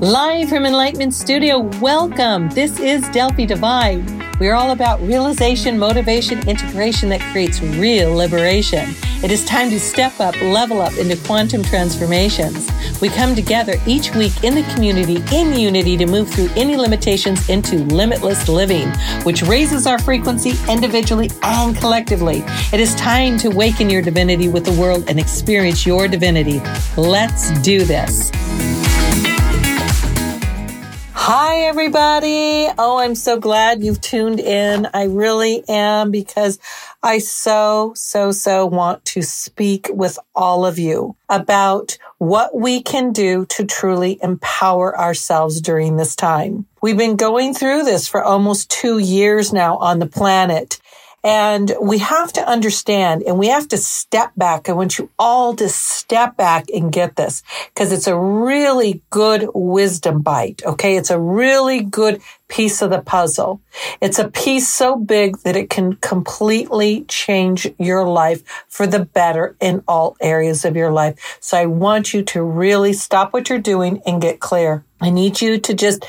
Live from Enlightenment Studio, welcome. This is Delphi Divine. We're all about realization, motivation, integration that creates real liberation. It is time to step up, level up into quantum transformations. We come together each week in the community in unity to move through any limitations into limitless living, which raises our frequency individually and collectively. It is time to awaken your divinity with the world and experience your divinity. Let's do this. Hi, everybody. Oh, I'm so glad you've tuned in. I really am because I so, so, so want to speak with all of you about what we can do to truly empower ourselves during this time. We've been going through this for almost two years now on the planet. And we have to understand and we have to step back. I want you all to step back and get this because it's a really good wisdom bite. Okay. It's a really good piece of the puzzle. It's a piece so big that it can completely change your life for the better in all areas of your life. So I want you to really stop what you're doing and get clear. I need you to just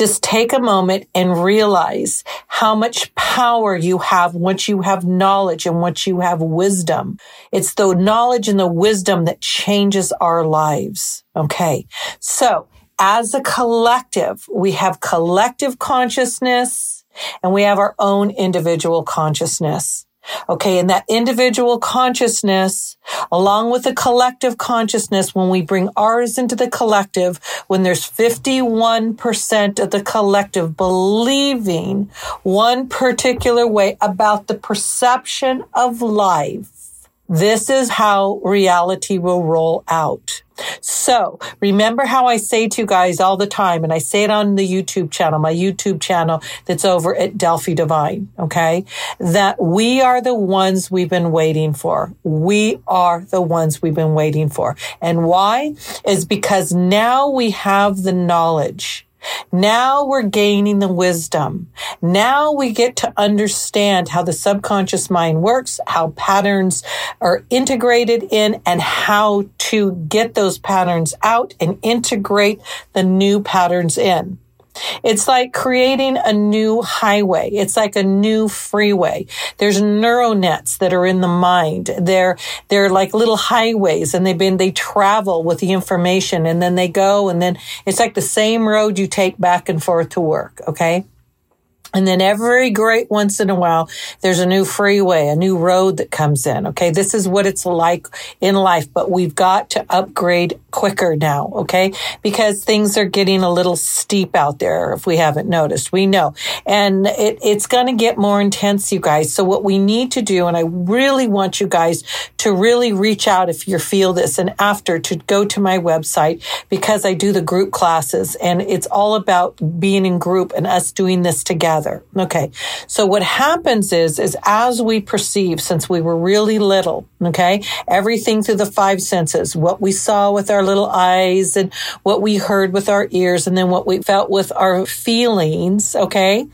just take a moment and realize how much power you have once you have knowledge and once you have wisdom. It's the knowledge and the wisdom that changes our lives. Okay. So as a collective, we have collective consciousness and we have our own individual consciousness. Okay. And that individual consciousness, along with the collective consciousness, when we bring ours into the collective, when there's 51% of the collective believing one particular way about the perception of life, this is how reality will roll out. So remember how I say to you guys all the time, and I say it on the YouTube channel, my YouTube channel that's over at Delphi Divine. Okay. That we are the ones we've been waiting for. We are the ones we've been waiting for. And why is because now we have the knowledge now we're gaining the wisdom. Now we get to understand how the subconscious mind works, how patterns are integrated in and how to get those patterns out and integrate the new patterns in. It's like creating a new highway. It's like a new freeway. There's neural nets that are in the mind. They're, they're like little highways and they've been, they travel with the information and then they go and then it's like the same road you take back and forth to work. Okay. And then every great once in a while, there's a new freeway, a new road that comes in. Okay. This is what it's like in life, but we've got to upgrade quicker now. Okay. Because things are getting a little steep out there. If we haven't noticed, we know. And it, it's going to get more intense, you guys. So what we need to do, and I really want you guys to really reach out if you feel this and after to go to my website because I do the group classes and it's all about being in group and us doing this together Okay. So what happens is, is as we perceive, since we were really little, okay, everything through the five senses, what we saw with our little eyes and what we heard with our ears and then what we felt with our feelings, okay,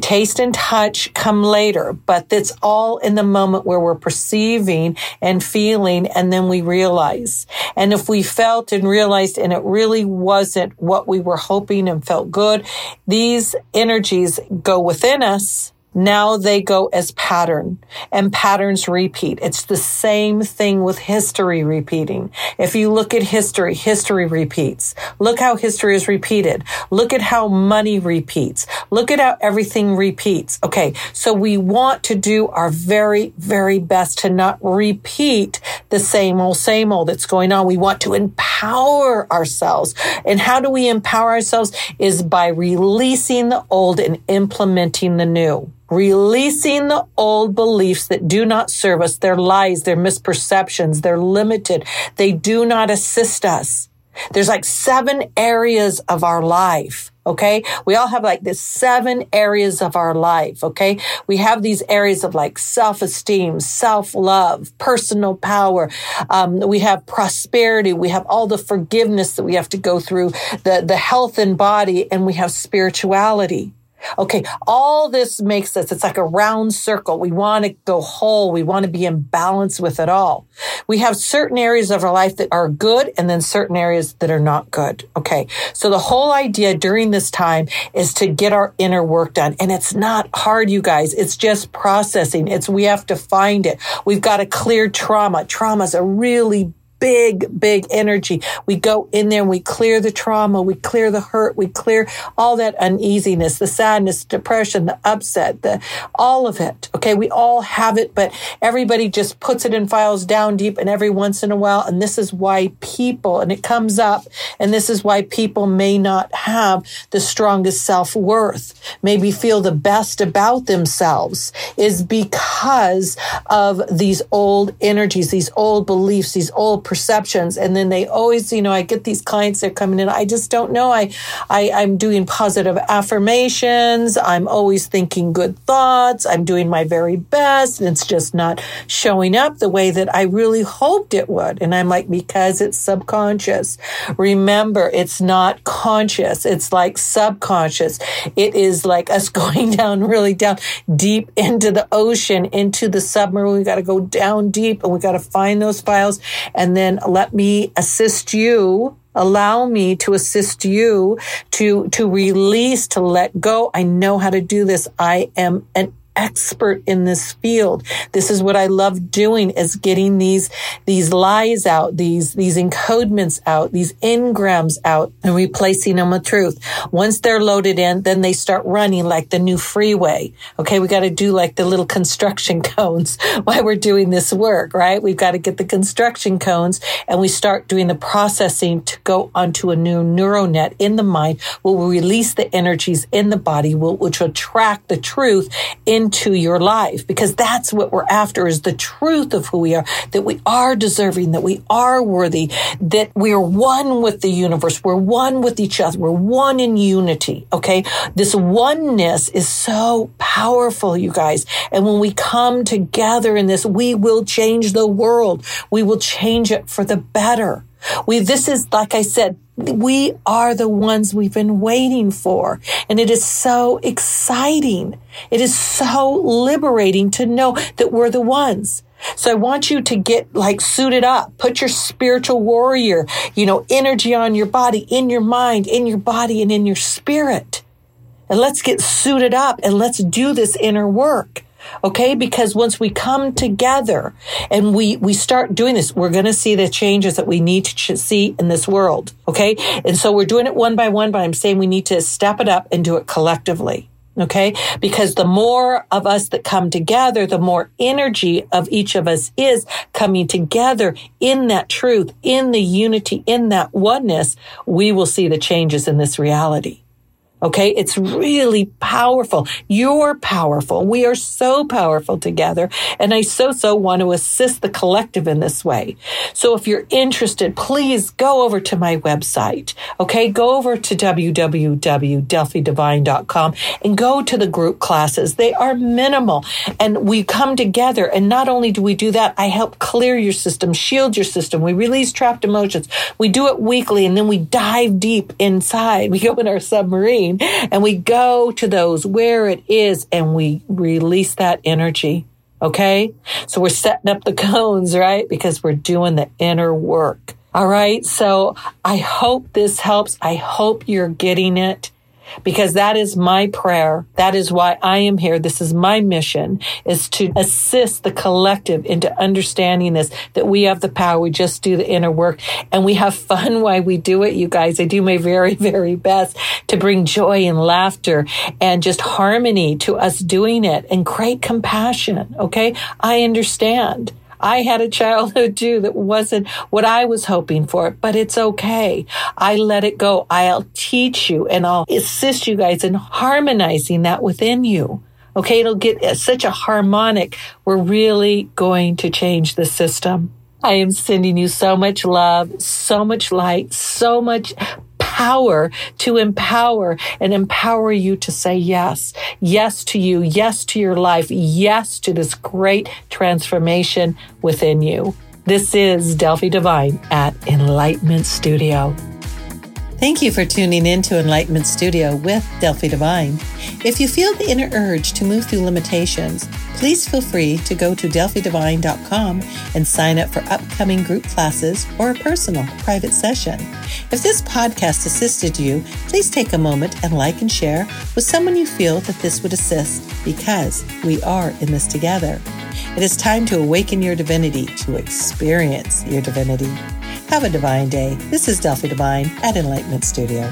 taste and touch come later, but it's all in the moment where we're perceiving and feeling and then we realize. And if we felt and realized and it really wasn't what we were hoping and felt good, these energies go within us now they go as pattern and patterns repeat. It's the same thing with history repeating. If you look at history, history repeats. Look how history is repeated. Look at how money repeats. Look at how everything repeats. Okay. So we want to do our very, very best to not repeat the same old, same old that's going on. We want to empower ourselves. And how do we empower ourselves is by releasing the old and implementing the new releasing the old beliefs that do not serve us, their lies, their misperceptions, they're limited. They do not assist us. There's like seven areas of our life. Okay. We all have like this seven areas of our life. Okay. We have these areas of like self-esteem, self-love, personal power. Um, we have prosperity. We have all the forgiveness that we have to go through, the, the health and body, and we have spirituality. Okay, all this makes us, it's like a round circle. We want to go whole. We want to be in balance with it all. we have certain areas of our life that are good and then certain areas that are not good. Okay. So the whole idea during this time is to get our inner work done. And it's not hard, you guys. It's just processing. It's, we have to find it. We've got to clear trauma. Trauma is a really big, big energy. We go in there and we clear the trauma, we clear the hurt, we clear all that uneasiness, the sadness, depression, the upset, the all of it. Okay, we all have it, but everybody just puts it in files down deep and every once in a while. And this is why people, and it comes up, and this is why people may not have the strongest self worth, maybe feel the best about themselves, is because of these old energies, these old beliefs, these old perceptions. And then they always, you know, I get these clients that are coming in. I just don't know. I, I, I'm doing positive affirmations. I'm always thinking good thoughts. I'm doing my very best. And it's just not showing up the way that I really hoped it would. And I'm like, because it's subconscious. Remember, it's not conscious. It's like subconscious. It is like us going down really down deep into the ocean, into the submarine. We got to go down deep and we got to find those files and then let me assist you. Allow me to assist you to to release to let go. I know how to do this. I am an expert in this field. This is what I love doing is getting these, these lies out, these, these encodements out, these engrams out and replacing them with truth. Once they're loaded in, then they start running like the new freeway. Okay. We got to do like the little construction cones while we're doing this work, right? We've got to get the construction cones and we start doing the processing to go onto a new neural net in the mind will release the energies in the body, which will track the truth in into your life because that's what we're after is the truth of who we are, that we are deserving, that we are worthy, that we're one with the universe. We're one with each other. We're one in unity. Okay. This oneness is so powerful, you guys. And when we come together in this, we will change the world. We will change it for the better. We, this is, like I said, we are the ones we've been waiting for. And it is so exciting. It is so liberating to know that we're the ones. So I want you to get like suited up, put your spiritual warrior, you know, energy on your body, in your mind, in your body, and in your spirit. And let's get suited up and let's do this inner work. Okay. Because once we come together and we, we start doing this, we're going to see the changes that we need to see in this world. Okay. And so we're doing it one by one, but I'm saying we need to step it up and do it collectively. Okay. Because the more of us that come together, the more energy of each of us is coming together in that truth, in the unity, in that oneness, we will see the changes in this reality. Okay. It's really powerful. You're powerful. We are so powerful together. And I so, so want to assist the collective in this way. So if you're interested, please go over to my website. Okay. Go over to www.delphidivine.com and go to the group classes. They are minimal and we come together. And not only do we do that, I help clear your system, shield your system. We release trapped emotions. We do it weekly and then we dive deep inside. We go in our submarine and we go to those where it is and we release that energy. Okay. So we're setting up the cones, right? Because we're doing the inner work. All right. So I hope this helps. I hope you're getting it because that is my prayer. That is why I am here. This is my mission is to assist the collective into understanding this, that we have the power. We just do the inner work and we have fun while we do it. You guys, I do my very, very best to bring joy and laughter and just harmony to us doing it and great compassion. Okay. I understand. I had a childhood too that wasn't what I was hoping for, but it's okay. I let it go. I'll teach you and I'll assist you guys in harmonizing that within you. Okay. It'll get uh, such a harmonic. We're really going to change the system. I am sending you so much love, so much light, so much power to empower and empower you to say yes. Yes to you. Yes to your life. Yes to this great transformation within you. This is Delphi Divine at Enlightenment Studio. Thank you for tuning in to Enlightenment Studio with Delphi Divine. If you feel the inner urge to move through limitations, please feel free to go to delphidivine.com and sign up for upcoming group classes or a personal private session. If this podcast assisted you, please take a moment and like and share with someone you feel that this would assist because we are in this together. It is time to awaken your divinity, to experience your divinity. Have a divine day. This is Delphi Divine at Enlightenment Studio.